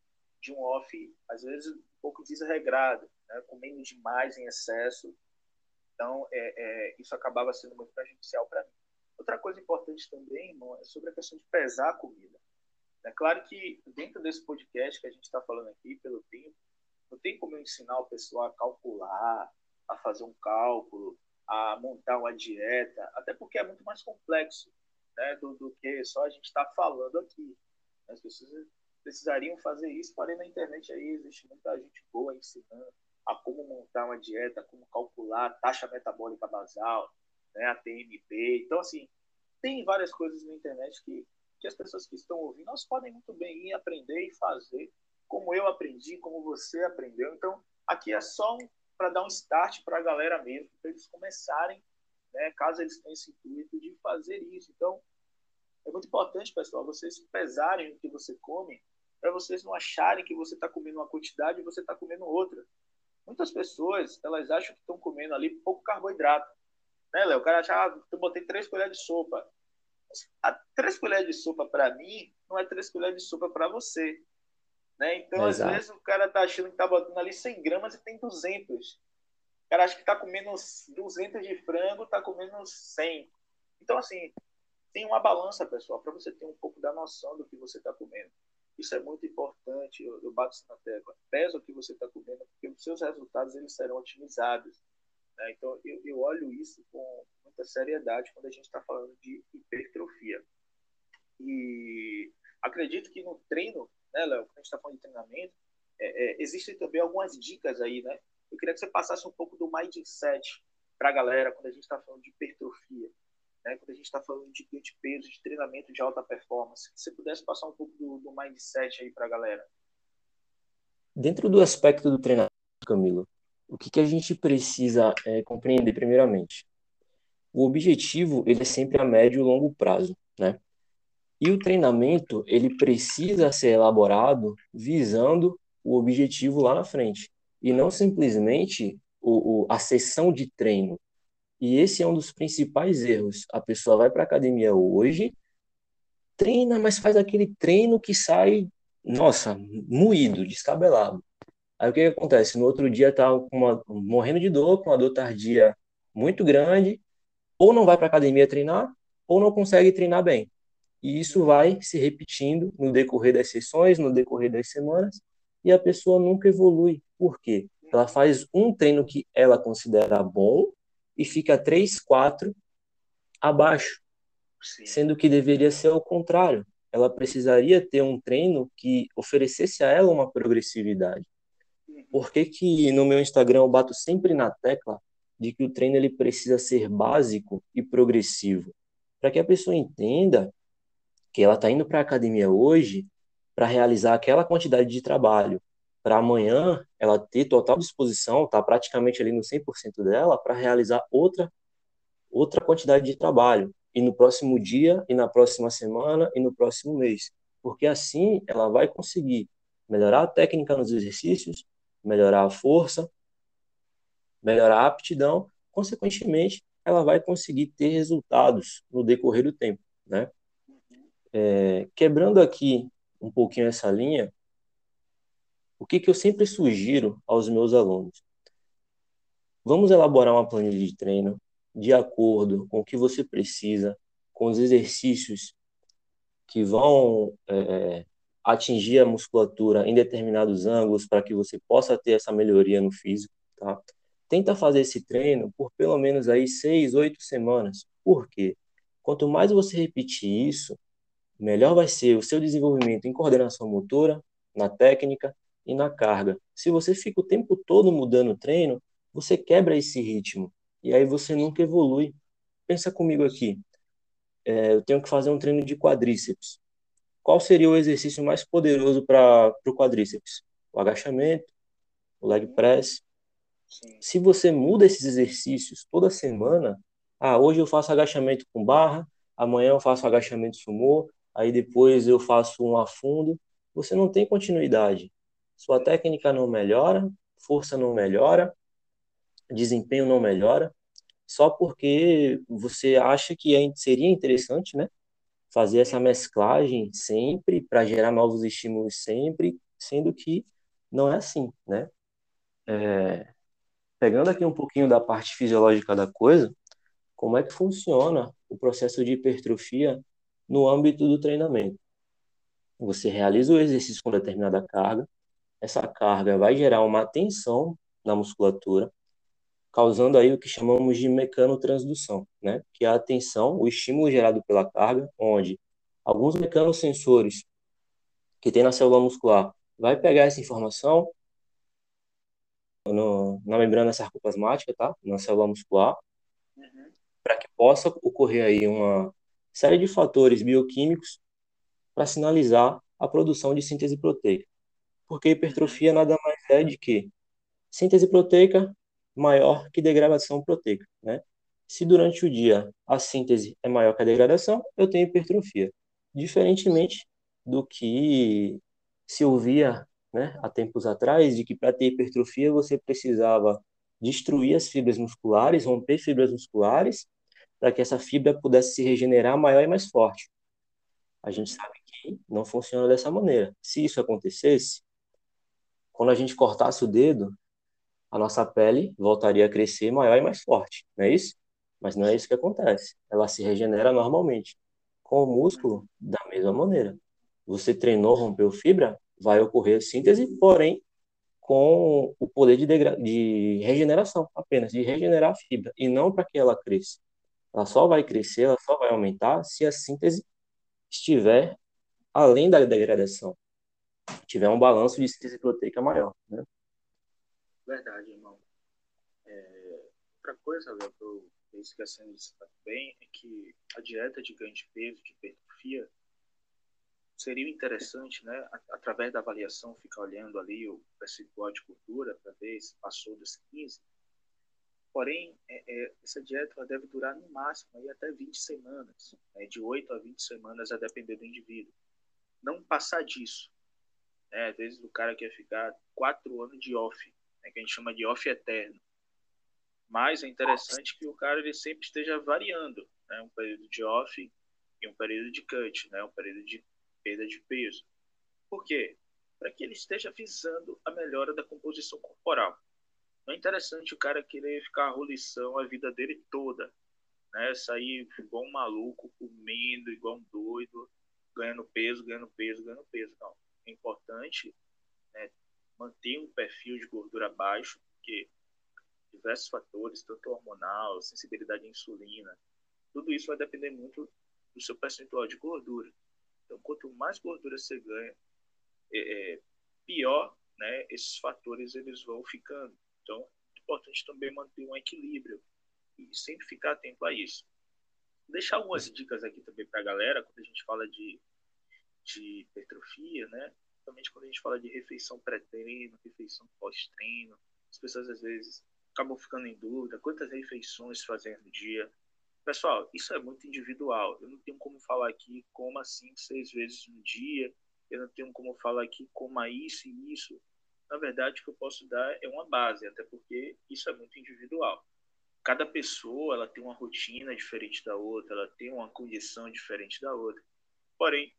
de um off, às vezes um pouco desregrado, né? comendo demais em excesso. Então, é, é, isso acabava sendo muito prejudicial para mim. Outra coisa importante também, irmão, é sobre a questão de pesar a comida. É claro que dentro desse podcast que a gente está falando aqui, pelo tempo, não tem como eu ensinar o pessoal a calcular, a fazer um cálculo, a montar uma dieta, até porque é muito mais complexo né, do, do que só a gente está falando aqui. As pessoas precisariam fazer isso, porém na internet aí existe muita gente boa ensinando a como montar uma dieta, como calcular a taxa metabólica basal, né, a TMP. Então, assim, tem várias coisas na internet que, que as pessoas que estão ouvindo, nós podem muito bem ir aprender e fazer, como eu aprendi, como você aprendeu. Então, aqui é só um, para dar um start para a galera mesmo, para eles começarem, né, caso eles tenham esse intuito de fazer isso. Então, é muito importante, pessoal, vocês pesarem o que você come, para vocês não acharem que você está comendo uma quantidade e você está comendo outra. Muitas pessoas, elas acham que estão comendo ali pouco carboidrato. Né, Léo? O cara acha, ah, eu botei três colheres de sopa. A três colheres de sopa para mim não é três colheres de sopa para você. Né? Então, Exato. às vezes, o cara tá achando que tá botando ali 100 gramas e tem 200. O cara acha que tá comendo 200 de frango, tá comendo 100. Então, assim, tem uma balança, pessoal, para você ter um pouco da noção do que você está comendo. Isso é muito importante, eu, eu bato isso na tecla. Pesa o que você está comendo, porque os seus resultados eles serão otimizados. Né? Então, eu, eu olho isso com muita seriedade quando a gente está falando de hipertrofia. E acredito que no treino né, Léo? Quando a gente está falando de treinamento, é, é, existem também algumas dicas aí, né? Eu queria que você passasse um pouco do mindset para a galera quando a gente está falando de hipertrofia, né? Quando a gente está falando de ganho de peso, de treinamento de alta performance. Se você pudesse passar um pouco do, do mindset aí para a galera. Dentro do aspecto do treinamento, Camilo, o que, que a gente precisa é, compreender primeiramente? O objetivo ele é sempre a médio e longo prazo, né? E o treinamento, ele precisa ser elaborado visando o objetivo lá na frente, e não simplesmente o, o, a sessão de treino. E esse é um dos principais erros. A pessoa vai para a academia hoje, treina, mas faz aquele treino que sai, nossa, moído, descabelado. Aí o que, que acontece? No outro dia tá uma, morrendo de dor, com uma dor tardia muito grande, ou não vai para academia treinar, ou não consegue treinar bem. E isso vai se repetindo no decorrer das sessões, no decorrer das semanas, e a pessoa nunca evolui. Por quê? Ela faz um treino que ela considera bom e fica três, quatro abaixo, Sim. sendo que deveria ser o contrário. Ela precisaria ter um treino que oferecesse a ela uma progressividade. Por que, que no meu Instagram eu bato sempre na tecla de que o treino ele precisa ser básico e progressivo? Para que a pessoa entenda que ela está indo para a academia hoje para realizar aquela quantidade de trabalho, para amanhã ela ter total disposição, tá praticamente ali no 100% dela para realizar outra outra quantidade de trabalho. E no próximo dia e na próxima semana e no próximo mês, porque assim ela vai conseguir melhorar a técnica nos exercícios, melhorar a força, melhorar a aptidão, consequentemente ela vai conseguir ter resultados no decorrer do tempo, né? É, quebrando aqui um pouquinho essa linha, o que, que eu sempre sugiro aos meus alunos? Vamos elaborar uma planilha de treino de acordo com o que você precisa, com os exercícios que vão é, atingir a musculatura em determinados ângulos para que você possa ter essa melhoria no físico, tá? Tenta fazer esse treino por pelo menos aí seis, oito semanas. Por quê? Quanto mais você repetir isso, melhor vai ser o seu desenvolvimento em coordenação motora, na técnica e na carga. Se você fica o tempo todo mudando o treino, você quebra esse ritmo e aí você nunca evolui. Pensa comigo aqui. É, eu tenho que fazer um treino de quadríceps. Qual seria o exercício mais poderoso para o quadríceps? O agachamento, o leg press. Se você muda esses exercícios toda semana, ah, hoje eu faço agachamento com barra, amanhã eu faço agachamento sumô, aí depois eu faço um afundo, você não tem continuidade. Sua técnica não melhora, força não melhora, desempenho não melhora, só porque você acha que é, seria interessante, né? Fazer essa mesclagem sempre para gerar novos estímulos sempre, sendo que não é assim, né? É, pegando aqui um pouquinho da parte fisiológica da coisa, como é que funciona o processo de hipertrofia no âmbito do treinamento? Você realiza o exercício com determinada carga, essa carga vai gerar uma tensão na musculatura, causando aí o que chamamos de mecanotransdução, né? Que é a tensão, o estímulo gerado pela carga, onde alguns mecanosensores que tem na célula muscular vai pegar essa informação no, na membrana sarcoplasmática, tá? Na célula muscular, uhum. para que possa ocorrer aí uma série de fatores bioquímicos para sinalizar a produção de síntese proteica. Porque hipertrofia nada mais é de que síntese proteica maior que degradação proteica, né? Se durante o dia a síntese é maior que a degradação, eu tenho hipertrofia. Diferentemente do que se ouvia né, há tempos atrás, de que para ter hipertrofia você precisava destruir as fibras musculares, romper fibras musculares, para que essa fibra pudesse se regenerar maior e mais forte. A gente sabe que não funciona dessa maneira. Se isso acontecesse, quando a gente cortasse o dedo, a nossa pele voltaria a crescer maior e mais forte, não é isso? Mas não é isso que acontece. Ela se regenera normalmente. Com o músculo, da mesma maneira. Você treinou, rompeu fibra, vai ocorrer síntese, porém com o poder de, de regeneração apenas, de regenerar a fibra, e não para que ela cresça. Ela só vai crescer, ela só vai aumentar se a síntese estiver além da degradação, tiver um balanço de síntese proteica maior. Né? Verdade, irmão. É, outra coisa, Léo, que eu esquecendo de citar bem, é que a dieta de ganho de peso, de hipertrofia, seria interessante, né, através da avaliação, ficar olhando ali o percentual de gordura para ver se passou dos 15. Porém, é, é, essa dieta deve durar no máximo aí até 20 semanas, né, de 8 a 20 semanas a depender do indivíduo. Não passar disso. Né, às vezes o cara quer ficar 4 anos de off, né, que a gente chama de off eterno. Mas é interessante que o cara ele sempre esteja variando, né, um período de off e um período de cut, né, um período de perda de peso. Por quê? Para que ele esteja visando a melhora da composição corporal. Não é interessante o cara querer ficar rolição a vida dele toda, né? Sair igual um maluco, comendo igual um doido, ganhando peso, ganhando peso, ganhando peso. Não. É importante né, manter um perfil de gordura baixo, porque diversos fatores, tanto hormonal, sensibilidade à insulina, tudo isso vai depender muito do seu percentual de gordura. Então, quanto mais gordura você ganha, é, é, pior né, esses fatores eles vão ficando. Então, é importante também manter um equilíbrio e sempre ficar atento a isso. Deixar algumas dicas aqui também para a galera, quando a gente fala de, de hipertrofia, né? Principalmente quando a gente fala de refeição pré-treino, refeição pós-treino. As pessoas às vezes acabam ficando em dúvida quantas refeições fazer no dia. Pessoal, isso é muito individual. Eu não tenho como falar aqui coma cinco, seis vezes no dia. Eu não tenho como falar aqui coma isso e isso. Na verdade, o que eu posso dar é uma base, até porque isso é muito individual. Cada pessoa ela tem uma rotina diferente da outra, ela tem uma condição diferente da outra. Porém,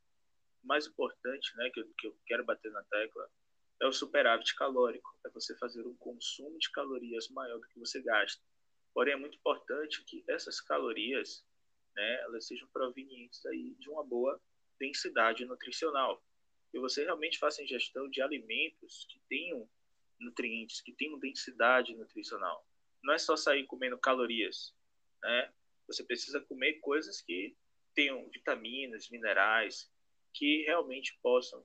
mais importante, né, que eu, que eu quero bater na tecla, é o superávit calórico. É você fazer um consumo de calorias maior do que você gasta. Porém, é muito importante que essas calorias, né, elas sejam provenientes aí de uma boa densidade nutricional. Que você realmente faça ingestão de alimentos que tenham nutrientes, que tenham densidade nutricional. Não é só sair comendo calorias, né? Você precisa comer coisas que tenham vitaminas, minerais, que realmente possam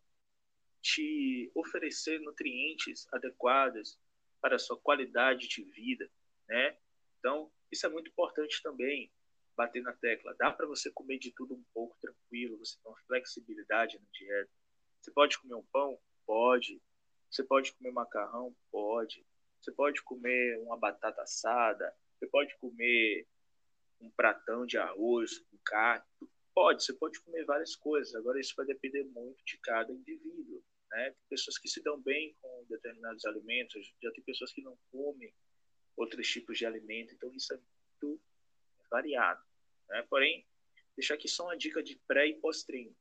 te oferecer nutrientes adequados para a sua qualidade de vida, né? Então, isso é muito importante também, bater na tecla. Dá para você comer de tudo um pouco tranquilo, você tem uma flexibilidade na dieta. Você pode comer um pão? Pode. Você pode comer macarrão? Pode. Você pode comer uma batata assada? Você pode comer um pratão de arroz com carne? Pode, você pode comer várias coisas. Agora, isso vai depender muito de cada indivíduo. Né? Tem pessoas que se dão bem com determinados alimentos, já tem pessoas que não comem outros tipos de alimento, então isso é muito variado. Né? Porém, deixar aqui só uma dica de pré e pós-treino.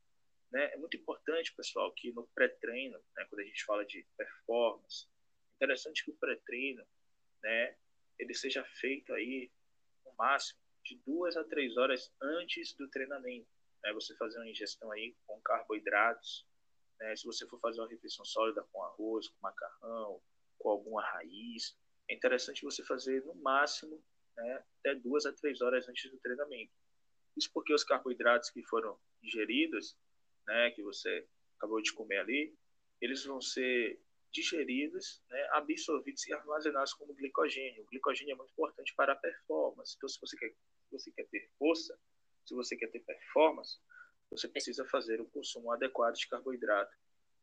Né? É muito importante, pessoal, que no pré-treino, né, quando a gente fala de performance, é interessante que o pré-treino né, ele seja feito aí no máximo de duas a três horas antes do treinamento. Né? Você fazer uma ingestão aí com carboidratos, né? se você for fazer uma refeição sólida com arroz, com macarrão, com alguma raiz, é interessante você fazer no máximo né, até duas a três horas antes do treinamento. Isso porque os carboidratos que foram ingeridos, né, que você acabou de comer ali, eles vão ser digeridos, né, absorvidos e armazenados como glicogênio. O glicogênio é muito importante para a performance. Então, se você quer, se você quer ter força, se você quer ter performance, você precisa fazer o consumo adequado de carboidrato,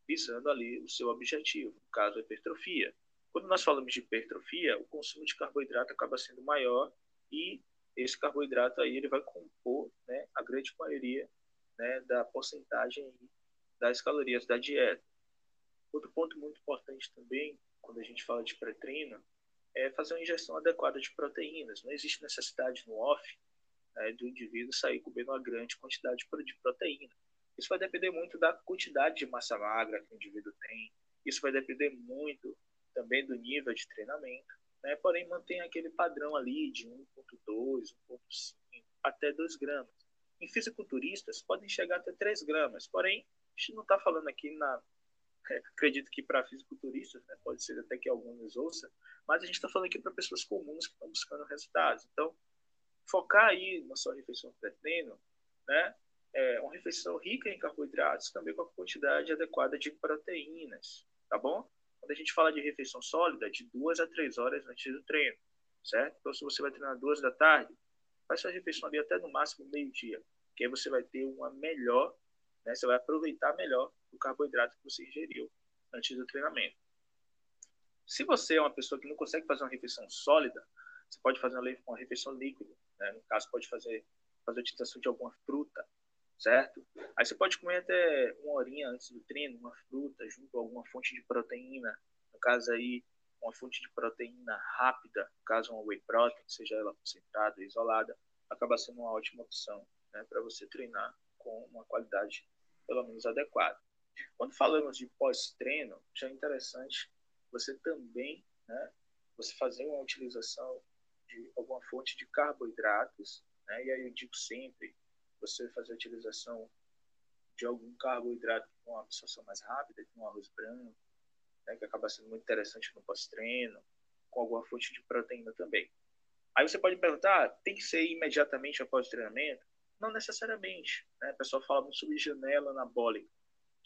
visando ali o seu objetivo, no caso, a hipertrofia. Quando nós falamos de hipertrofia, o consumo de carboidrato acaba sendo maior e esse carboidrato aí ele vai compor né, a grande maioria né, da porcentagem das calorias da dieta. Outro ponto muito importante também, quando a gente fala de pré-treino, é fazer uma ingestão adequada de proteínas. Não existe necessidade no off né, do indivíduo sair comendo uma grande quantidade de proteína. Isso vai depender muito da quantidade de massa magra que o indivíduo tem. Isso vai depender muito também do nível de treinamento. Né? Porém, mantém aquele padrão ali de 1,2, 1,5 até 2 gramas. Em fisiculturistas, podem chegar até 3 gramas. Porém, a gente não está falando aqui na acredito que para fisiculturistas, né, pode ser até que alguns ouçam, mas a gente está falando aqui para pessoas comuns que estão buscando resultados. Então, focar aí na sua refeição pré-treino, né, é uma refeição rica em carboidratos, também com a quantidade adequada de proteínas, tá bom? Quando a gente fala de refeição sólida, de duas a três horas antes do treino, certo? Então, se você vai treinar duas da tarde, faz sua refeição ali até no máximo meio-dia, que aí você vai ter uma melhor, né, você vai aproveitar melhor o carboidrato que você ingeriu antes do treinamento. Se você é uma pessoa que não consegue fazer uma refeição sólida, você pode fazer uma refeição líquida. Né? No caso, pode fazer, fazer a utilização de alguma fruta, certo? Aí você pode comer até uma horinha antes do treino, uma fruta junto a alguma fonte de proteína. No caso aí, uma fonte de proteína rápida, caso uma whey protein, seja ela concentrada isolada, acaba sendo uma ótima opção né, para você treinar com uma qualidade pelo menos adequada. Quando falamos de pós-treino, já é interessante você também, né, você fazer uma utilização de alguma fonte de carboidratos, né, e aí eu digo sempre, você fazer a utilização de algum carboidrato com uma absorção mais rápida, com um arroz branco, né, que acaba sendo muito interessante no pós-treino, com alguma fonte de proteína também. Aí você pode perguntar, ah, tem que ser imediatamente após o treinamento? Não necessariamente. Né? O pessoal fala muito sobre janela anabólica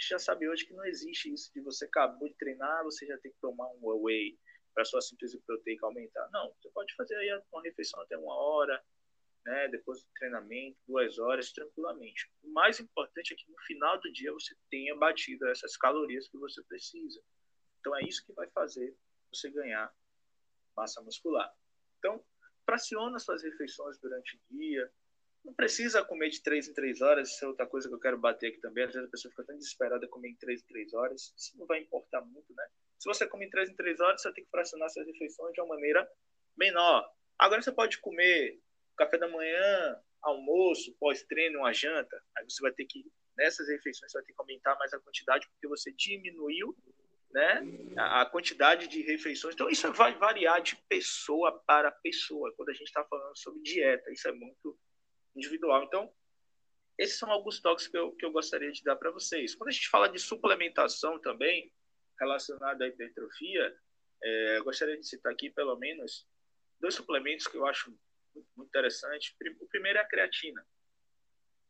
gente já sabe hoje que não existe isso de você acabou de treinar, você já tem que tomar um whey para sua síntese proteica aumentar. Não, você pode fazer aí uma refeição até uma hora, né, depois do treinamento, duas horas, tranquilamente. O mais importante é que no final do dia você tenha batido essas calorias que você precisa. Então é isso que vai fazer você ganhar massa muscular. Então, fraciona suas refeições durante o dia, não precisa comer de três em três horas, isso é outra coisa que eu quero bater aqui também. Às vezes a pessoa fica tão desesperada comer em três em três horas. Isso não vai importar muito, né? Se você come em três em três horas, você tem que fracionar suas refeições de uma maneira menor. Agora você pode comer café da manhã, almoço, pós-treino, uma janta. Aí você vai ter que, nessas refeições, você vai ter que aumentar mais a quantidade, porque você diminuiu né, a quantidade de refeições. Então, isso vai variar de pessoa para pessoa, quando a gente está falando sobre dieta. Isso é muito individual. Então, esses são alguns toques que eu, que eu gostaria de dar para vocês. Quando a gente fala de suplementação também, relacionada à hipertrofia, é, eu gostaria de citar aqui pelo menos dois suplementos que eu acho muito, interessante. O primeiro é a creatina.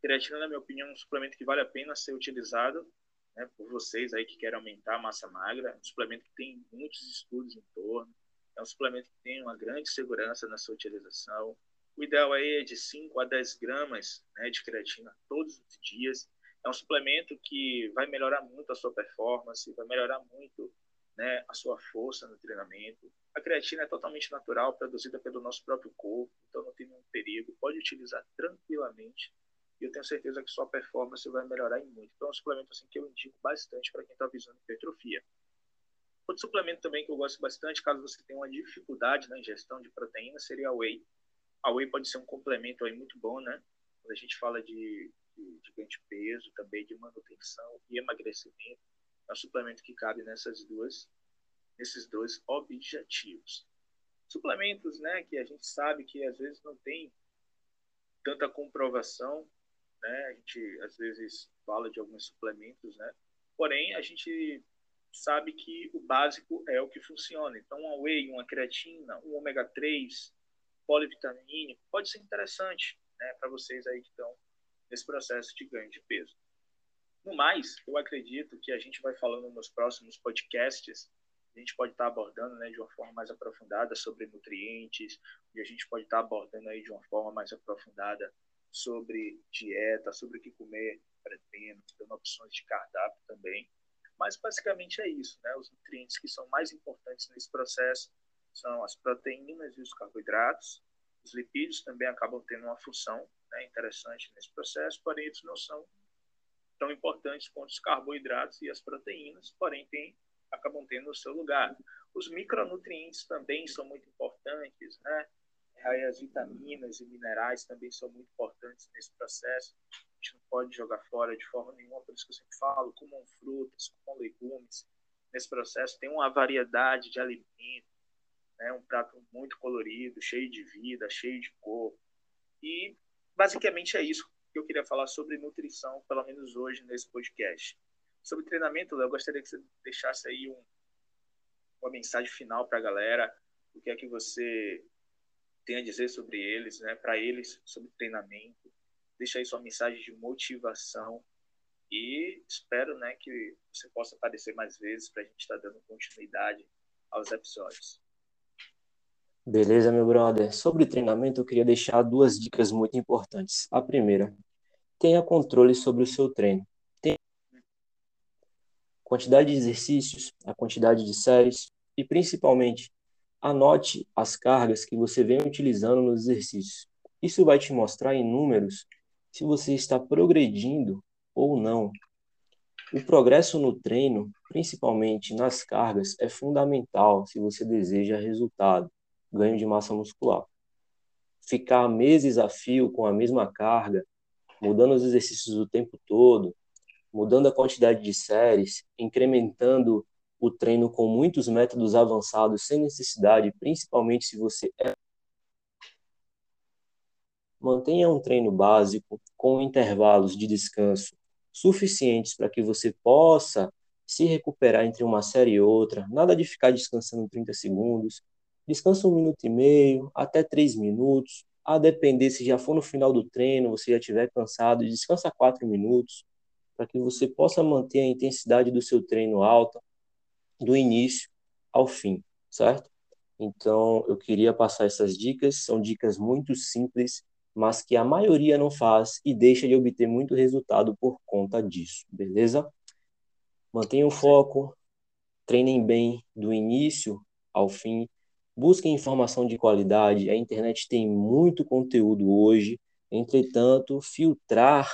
Creatina, na minha opinião, é um suplemento que vale a pena ser utilizado né, por vocês aí que querem aumentar a massa magra. É um suplemento que tem muitos estudos em torno. É um suplemento que tem uma grande segurança na sua utilização. O ideal aí é de 5 a 10 gramas né, de creatina todos os dias. É um suplemento que vai melhorar muito a sua performance, vai melhorar muito né, a sua força no treinamento. A creatina é totalmente natural, produzida pelo nosso próprio corpo, então não tem nenhum perigo, pode utilizar tranquilamente e eu tenho certeza que sua performance vai melhorar em muito. Então é um suplemento assim, que eu indico bastante para quem está visando hipertrofia. Outro suplemento também que eu gosto bastante, caso você tenha uma dificuldade na ingestão de proteína, seria a whey. A whey pode ser um complemento aí muito bom, né? Quando a gente fala de, de, de ganho de peso, também de manutenção e emagrecimento, é um suplemento que cabe nessas duas, nesses dois objetivos. Suplementos, né, que a gente sabe que às vezes não tem tanta comprovação, né? A gente às vezes fala de alguns suplementos, né? Porém, a gente sabe que o básico é o que funciona. Então, uma whey, uma creatina, um ômega 3, polivitamínico, pode ser interessante, né, para vocês aí que estão nesse processo de ganho de peso. No mais, eu acredito que a gente vai falando nos próximos podcasts, a gente pode estar abordando né, de uma forma mais aprofundada sobre nutrientes, e a gente pode estar abordando aí de uma forma mais aprofundada sobre dieta, sobre o que comer pré-treino, dando opções de cardápio também. Mas basicamente é isso, né? Os nutrientes que são mais importantes nesse processo são as proteínas e os carboidratos. Os lipídios também acabam tendo uma função né, interessante nesse processo, porém eles não são tão importantes quanto os carboidratos e as proteínas, porém tem, acabam tendo o seu lugar. Os micronutrientes também são muito importantes, né? As vitaminas e minerais também são muito importantes nesse processo. A gente não pode jogar fora de forma nenhuma, por isso que eu sempre falo, comam frutas, comam legumes. Nesse processo tem uma variedade de alimentos, né? um prato muito colorido, cheio de vida, cheio de cor. E basicamente é isso que eu queria falar sobre nutrição, pelo menos hoje nesse podcast. Sobre treinamento, eu gostaria que você deixasse aí um, uma mensagem final para a galera, o que é que você tem a dizer sobre eles, né, para eles, sobre treinamento. Deixa aí sua mensagem de motivação e espero né, que você possa aparecer mais vezes para a gente estar tá dando continuidade aos episódios. Beleza, meu brother. Sobre treinamento, eu queria deixar duas dicas muito importantes. A primeira, tenha controle sobre o seu treino. Tenha quantidade de exercícios, a quantidade de séries e, principalmente, anote as cargas que você vem utilizando nos exercícios. Isso vai te mostrar em números se você está progredindo ou não. O progresso no treino, principalmente nas cargas, é fundamental se você deseja resultado ganho de massa muscular. Ficar meses a fio com a mesma carga, mudando os exercícios o tempo todo, mudando a quantidade de séries, incrementando o treino com muitos métodos avançados sem necessidade, principalmente se você é mantenha um treino básico com intervalos de descanso suficientes para que você possa se recuperar entre uma série e outra, nada de ficar descansando 30 segundos, Descansa um minuto e meio, até três minutos. A depender, se já for no final do treino, você já estiver cansado, descansa quatro minutos, para que você possa manter a intensidade do seu treino alta, do início ao fim, certo? Então, eu queria passar essas dicas, são dicas muito simples, mas que a maioria não faz e deixa de obter muito resultado por conta disso, beleza? Mantenham o foco, treinem bem do início ao fim, Busquem informação de qualidade. A internet tem muito conteúdo hoje. Entretanto, filtrar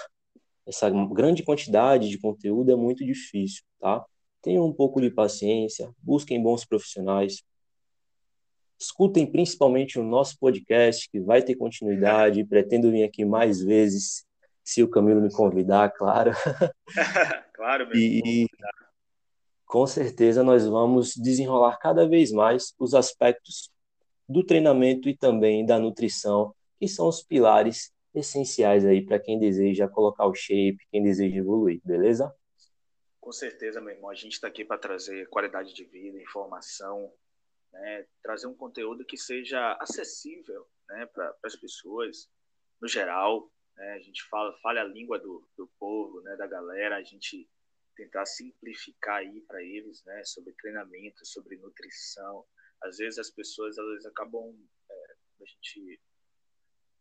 essa grande quantidade de conteúdo é muito difícil, tá? Tenham um pouco de paciência, busquem bons profissionais. Escutem principalmente o nosso podcast, que vai ter continuidade. Pretendo vir aqui mais vezes, se o Camilo me convidar, claro. claro, meu. E, com certeza nós vamos desenrolar cada vez mais os aspectos do treinamento e também da nutrição, que são os pilares essenciais aí para quem deseja colocar o shape, quem deseja evoluir, beleza? Com certeza, meu irmão. A gente está aqui para trazer qualidade de vida, informação, né? trazer um conteúdo que seja acessível né? para as pessoas, no geral. né? a gente fala, fala a língua do, do povo, né? da galera, a gente tentar simplificar aí para eles, né? sobre treinamento, sobre nutrição. Às vezes as pessoas elas acabam, é, a gente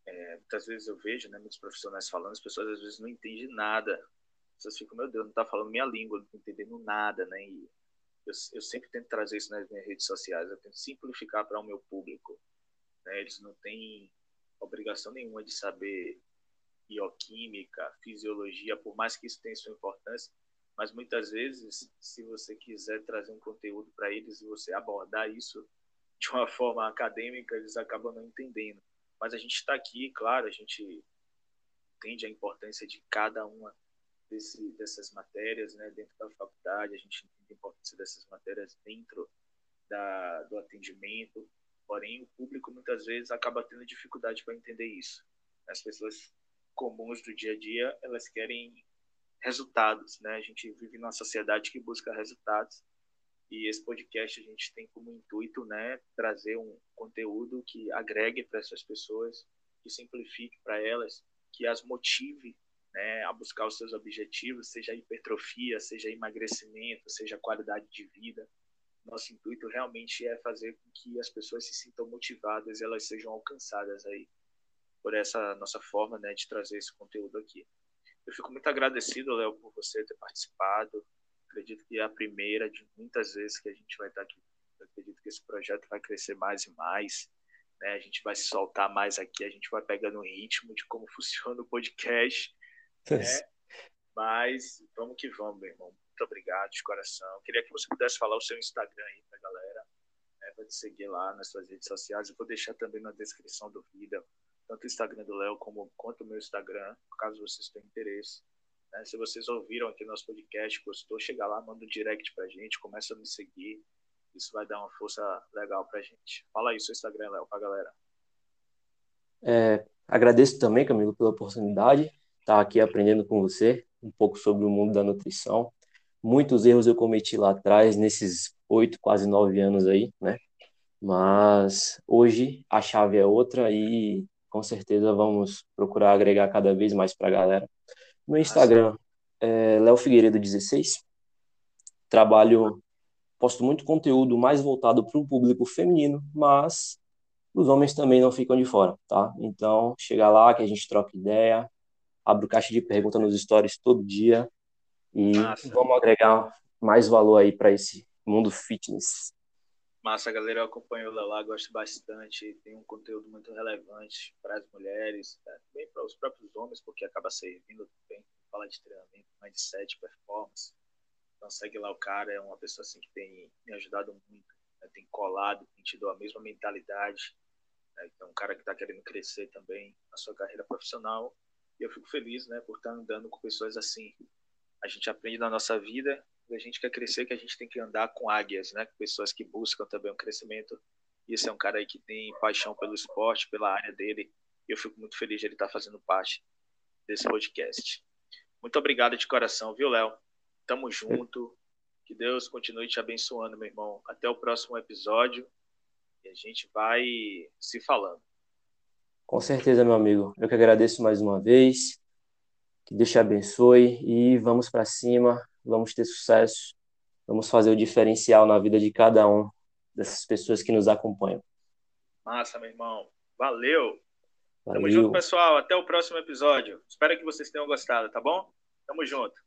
é, muitas vezes eu vejo, né, muitos profissionais falando, as pessoas às vezes não entendem nada. Pessoas ficam, meu Deus, não está falando minha língua, não estou entendendo nada, né? E eu, eu, sempre tento trazer isso nas minhas redes sociais, eu tento simplificar para o meu público. Né? Eles não têm obrigação nenhuma de saber bioquímica, fisiologia, por mais que isso tenha sua importância, mas muitas vezes, se você quiser trazer um conteúdo para eles e você abordar isso de uma forma acadêmica, eles acabam não entendendo. Mas a gente está aqui, claro, a gente entende a importância de cada uma desse, dessas matérias né, dentro da faculdade, a gente entende a importância dessas matérias dentro da, do atendimento, porém o público muitas vezes acaba tendo dificuldade para entender isso. As pessoas comuns do dia a dia, elas querem resultados, né? A gente vive numa sociedade que busca resultados e esse podcast a gente tem como intuito, né, trazer um conteúdo que agregue para essas pessoas, que simplifique para elas, que as motive, né, a buscar os seus objetivos, seja hipertrofia, seja emagrecimento, seja qualidade de vida. Nosso intuito realmente é fazer com que as pessoas se sintam motivadas e elas sejam alcançadas aí por essa nossa forma, né, de trazer esse conteúdo aqui. Eu fico muito agradecido, Léo, por você ter participado, acredito que é a primeira de muitas vezes que a gente vai estar aqui. Eu acredito que esse projeto vai crescer mais e mais. Né? A gente vai se soltar mais aqui, a gente vai pegando o ritmo de como funciona o podcast. Né? Mas vamos que vamos, meu irmão. Muito obrigado de coração. Queria que você pudesse falar o seu Instagram aí para a galera, né? para te seguir lá nas suas redes sociais. Eu vou deixar também na descrição do vídeo, tanto o Instagram do Léo como quanto o meu Instagram, caso vocês tenham interesse. Né? Se vocês ouviram aqui nosso podcast, gostou, chega lá, manda um direct pra gente, começa a me seguir. Isso vai dar uma força legal pra gente. Fala aí seu Instagram, Léo, pra galera. É, agradeço também, Camilo, pela oportunidade de estar aqui aprendendo com você um pouco sobre o mundo da nutrição. Muitos erros eu cometi lá atrás, nesses oito, quase nove anos aí, né? Mas hoje a chave é outra e com certeza vamos procurar agregar cada vez mais para a galera. Meu Instagram é Léo Figueiredo 16. Trabalho, posto muito conteúdo mais voltado para o público feminino, mas os homens também não ficam de fora, tá? Então, chega lá que a gente troca ideia, abro caixa de perguntas nos stories todo dia e Nossa. vamos agregar mais valor aí para esse mundo fitness. Massa, galera, eu acompanho o Lelá, gosto bastante, tem um conteúdo muito relevante para as mulheres, também para os próprios homens, porque acaba servindo também, fala de treinamento, mindset, performance. Então segue lá o cara, é uma pessoa assim que tem me ajudado muito, né? tem colado, tem tido a mesma mentalidade, né? então um cara que está querendo crescer também na sua carreira profissional, e eu fico feliz, né, por estar andando com pessoas assim. A gente aprende na nossa vida a gente quer crescer, que a gente tem que andar com águias, né? Pessoas que buscam também um crescimento. E esse é um cara aí que tem paixão pelo esporte, pela área dele. E eu fico muito feliz de ele estar fazendo parte desse podcast. Muito obrigado de coração, viu, Léo? Tamo junto. Que Deus continue te abençoando, meu irmão. Até o próximo episódio. E a gente vai se falando. Com certeza, meu amigo. Eu que agradeço mais uma vez. Que Deus te abençoe e vamos para cima vamos ter sucesso, vamos fazer o diferencial na vida de cada um dessas pessoas que nos acompanham. Massa, meu irmão. Valeu. Valeu. Tamo junto, pessoal. Até o próximo episódio. Espero que vocês tenham gostado, tá bom? Tamo junto.